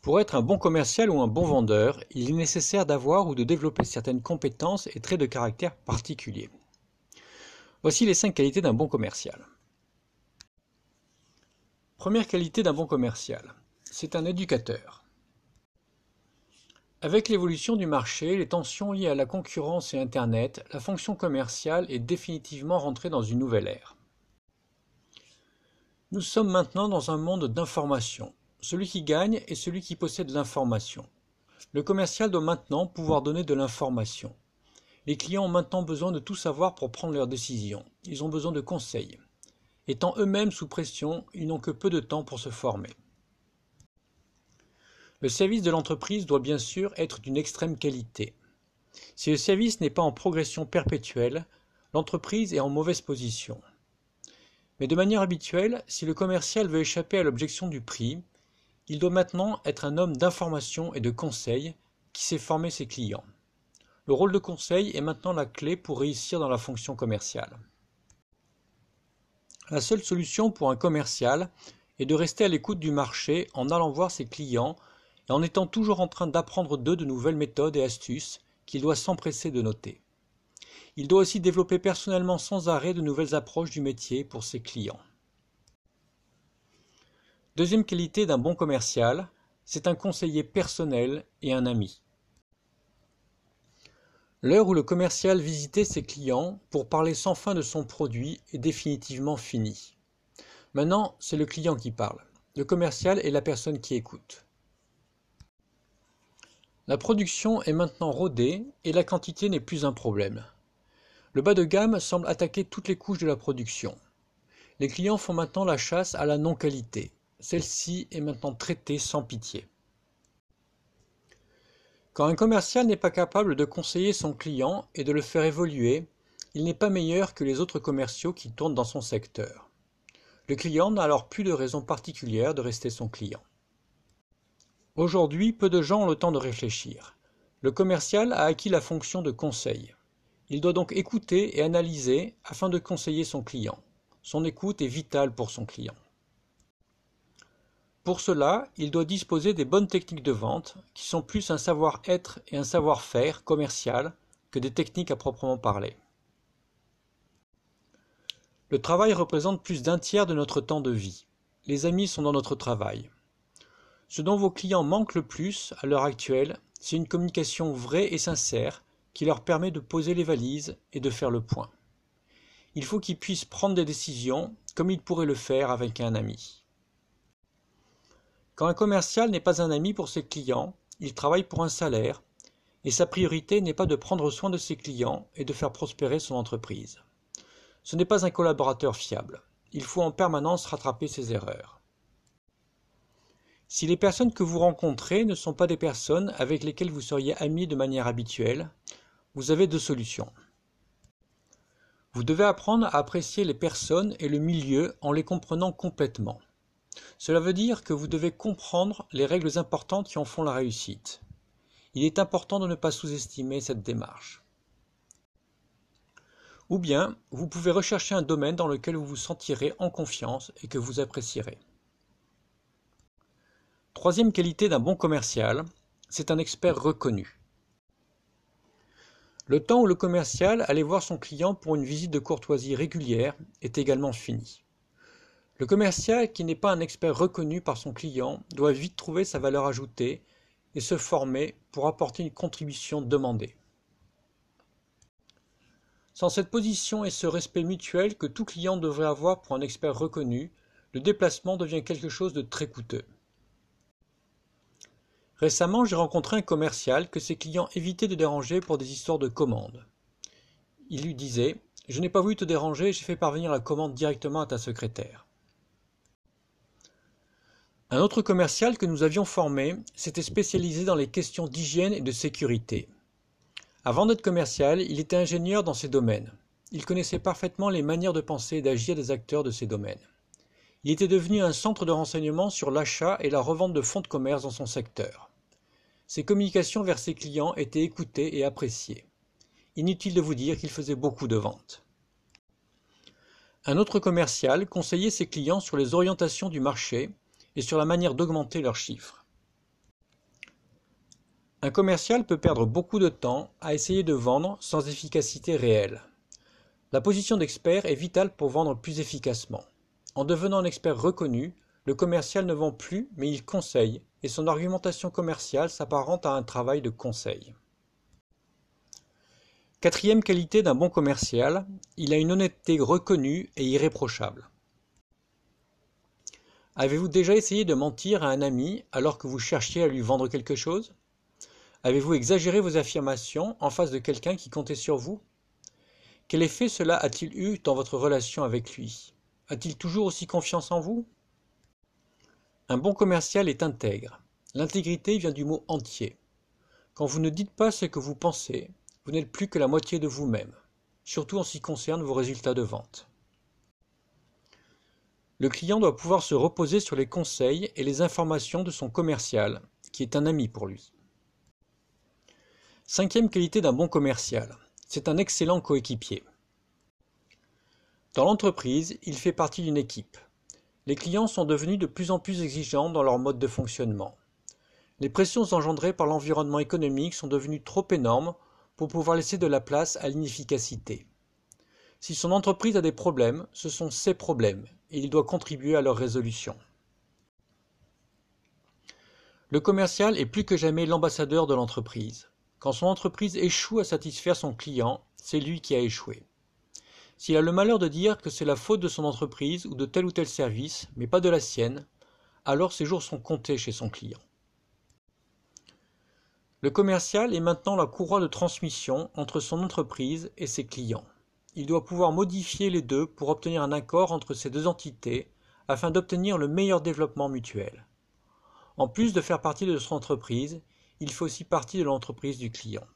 Pour être un bon commercial ou un bon vendeur, il est nécessaire d'avoir ou de développer certaines compétences et traits de caractère particuliers. Voici les cinq qualités d'un bon commercial. Première qualité d'un bon commercial, c'est un éducateur. Avec l'évolution du marché, les tensions liées à la concurrence et Internet, la fonction commerciale est définitivement rentrée dans une nouvelle ère. Nous sommes maintenant dans un monde d'information. Celui qui gagne est celui qui possède l'information. Le commercial doit maintenant pouvoir donner de l'information. Les clients ont maintenant besoin de tout savoir pour prendre leurs décisions. Ils ont besoin de conseils. Étant eux-mêmes sous pression, ils n'ont que peu de temps pour se former. Le service de l'entreprise doit bien sûr être d'une extrême qualité. Si le service n'est pas en progression perpétuelle, l'entreprise est en mauvaise position. Mais de manière habituelle, si le commercial veut échapper à l'objection du prix, il doit maintenant être un homme d'information et de conseil qui sait former ses clients. Le rôle de conseil est maintenant la clé pour réussir dans la fonction commerciale. La seule solution pour un commercial est de rester à l'écoute du marché en allant voir ses clients et en étant toujours en train d'apprendre d'eux de nouvelles méthodes et astuces qu'il doit s'empresser de noter. Il doit aussi développer personnellement sans arrêt de nouvelles approches du métier pour ses clients. Deuxième qualité d'un bon commercial, c'est un conseiller personnel et un ami. L'heure où le commercial visitait ses clients pour parler sans fin de son produit est définitivement finie. Maintenant, c'est le client qui parle. Le commercial est la personne qui écoute. La production est maintenant rodée et la quantité n'est plus un problème. Le bas de gamme semble attaquer toutes les couches de la production. Les clients font maintenant la chasse à la non-qualité. Celle-ci est maintenant traitée sans pitié. Quand un commercial n'est pas capable de conseiller son client et de le faire évoluer, il n'est pas meilleur que les autres commerciaux qui tournent dans son secteur. Le client n'a alors plus de raison particulière de rester son client. Aujourd'hui, peu de gens ont le temps de réfléchir. Le commercial a acquis la fonction de conseil. Il doit donc écouter et analyser afin de conseiller son client. Son écoute est vitale pour son client. Pour cela, il doit disposer des bonnes techniques de vente, qui sont plus un savoir-être et un savoir-faire commercial que des techniques à proprement parler. Le travail représente plus d'un tiers de notre temps de vie. Les amis sont dans notre travail. Ce dont vos clients manquent le plus à l'heure actuelle, c'est une communication vraie et sincère qui leur permet de poser les valises et de faire le point. Il faut qu'ils puissent prendre des décisions comme ils pourraient le faire avec un ami. Quand un commercial n'est pas un ami pour ses clients, il travaille pour un salaire, et sa priorité n'est pas de prendre soin de ses clients et de faire prospérer son entreprise. Ce n'est pas un collaborateur fiable. Il faut en permanence rattraper ses erreurs. Si les personnes que vous rencontrez ne sont pas des personnes avec lesquelles vous seriez ami de manière habituelle, vous avez deux solutions. Vous devez apprendre à apprécier les personnes et le milieu en les comprenant complètement. Cela veut dire que vous devez comprendre les règles importantes qui en font la réussite. Il est important de ne pas sous-estimer cette démarche. Ou bien, vous pouvez rechercher un domaine dans lequel vous vous sentirez en confiance et que vous apprécierez. Troisième qualité d'un bon commercial, c'est un expert reconnu. Le temps où le commercial allait voir son client pour une visite de courtoisie régulière est également fini. Le commercial qui n'est pas un expert reconnu par son client doit vite trouver sa valeur ajoutée et se former pour apporter une contribution demandée. Sans cette position et ce respect mutuel que tout client devrait avoir pour un expert reconnu, le déplacement devient quelque chose de très coûteux. Récemment, j'ai rencontré un commercial que ses clients évitaient de déranger pour des histoires de commandes. Il lui disait Je n'ai pas voulu te déranger, j'ai fait parvenir la commande directement à ta secrétaire. Un autre commercial que nous avions formé s'était spécialisé dans les questions d'hygiène et de sécurité. Avant d'être commercial, il était ingénieur dans ces domaines. Il connaissait parfaitement les manières de penser et d'agir des acteurs de ces domaines. Il était devenu un centre de renseignement sur l'achat et la revente de fonds de commerce dans son secteur. Ses communications vers ses clients étaient écoutées et appréciées. Inutile de vous dire qu'il faisait beaucoup de ventes. Un autre commercial conseillait ses clients sur les orientations du marché et sur la manière d'augmenter leurs chiffres. Un commercial peut perdre beaucoup de temps à essayer de vendre sans efficacité réelle. La position d'expert est vitale pour vendre plus efficacement. En devenant un expert reconnu, le commercial ne vend plus, mais il conseille, et son argumentation commerciale s'apparente à un travail de conseil. Quatrième qualité d'un bon commercial, il a une honnêteté reconnue et irréprochable. Avez-vous déjà essayé de mentir à un ami alors que vous cherchiez à lui vendre quelque chose? Avez-vous exagéré vos affirmations en face de quelqu'un qui comptait sur vous? Quel effet cela a-t-il eu dans votre relation avec lui? A-t-il toujours aussi confiance en vous? Un bon commercial est intègre. L'intégrité vient du mot entier. Quand vous ne dites pas ce que vous pensez, vous n'êtes plus que la moitié de vous-même, surtout en ce qui concerne vos résultats de vente. Le client doit pouvoir se reposer sur les conseils et les informations de son commercial, qui est un ami pour lui. Cinquième qualité d'un bon commercial, c'est un excellent coéquipier. Dans l'entreprise, il fait partie d'une équipe. Les clients sont devenus de plus en plus exigeants dans leur mode de fonctionnement. Les pressions engendrées par l'environnement économique sont devenues trop énormes pour pouvoir laisser de la place à l'inefficacité. Si son entreprise a des problèmes, ce sont ses problèmes et il doit contribuer à leur résolution. Le commercial est plus que jamais l'ambassadeur de l'entreprise. Quand son entreprise échoue à satisfaire son client, c'est lui qui a échoué. S'il a le malheur de dire que c'est la faute de son entreprise ou de tel ou tel service, mais pas de la sienne, alors ses jours sont comptés chez son client. Le commercial est maintenant la courroie de transmission entre son entreprise et ses clients. Il doit pouvoir modifier les deux pour obtenir un accord entre ces deux entités afin d'obtenir le meilleur développement mutuel. En plus de faire partie de son entreprise, il fait aussi partie de l'entreprise du client.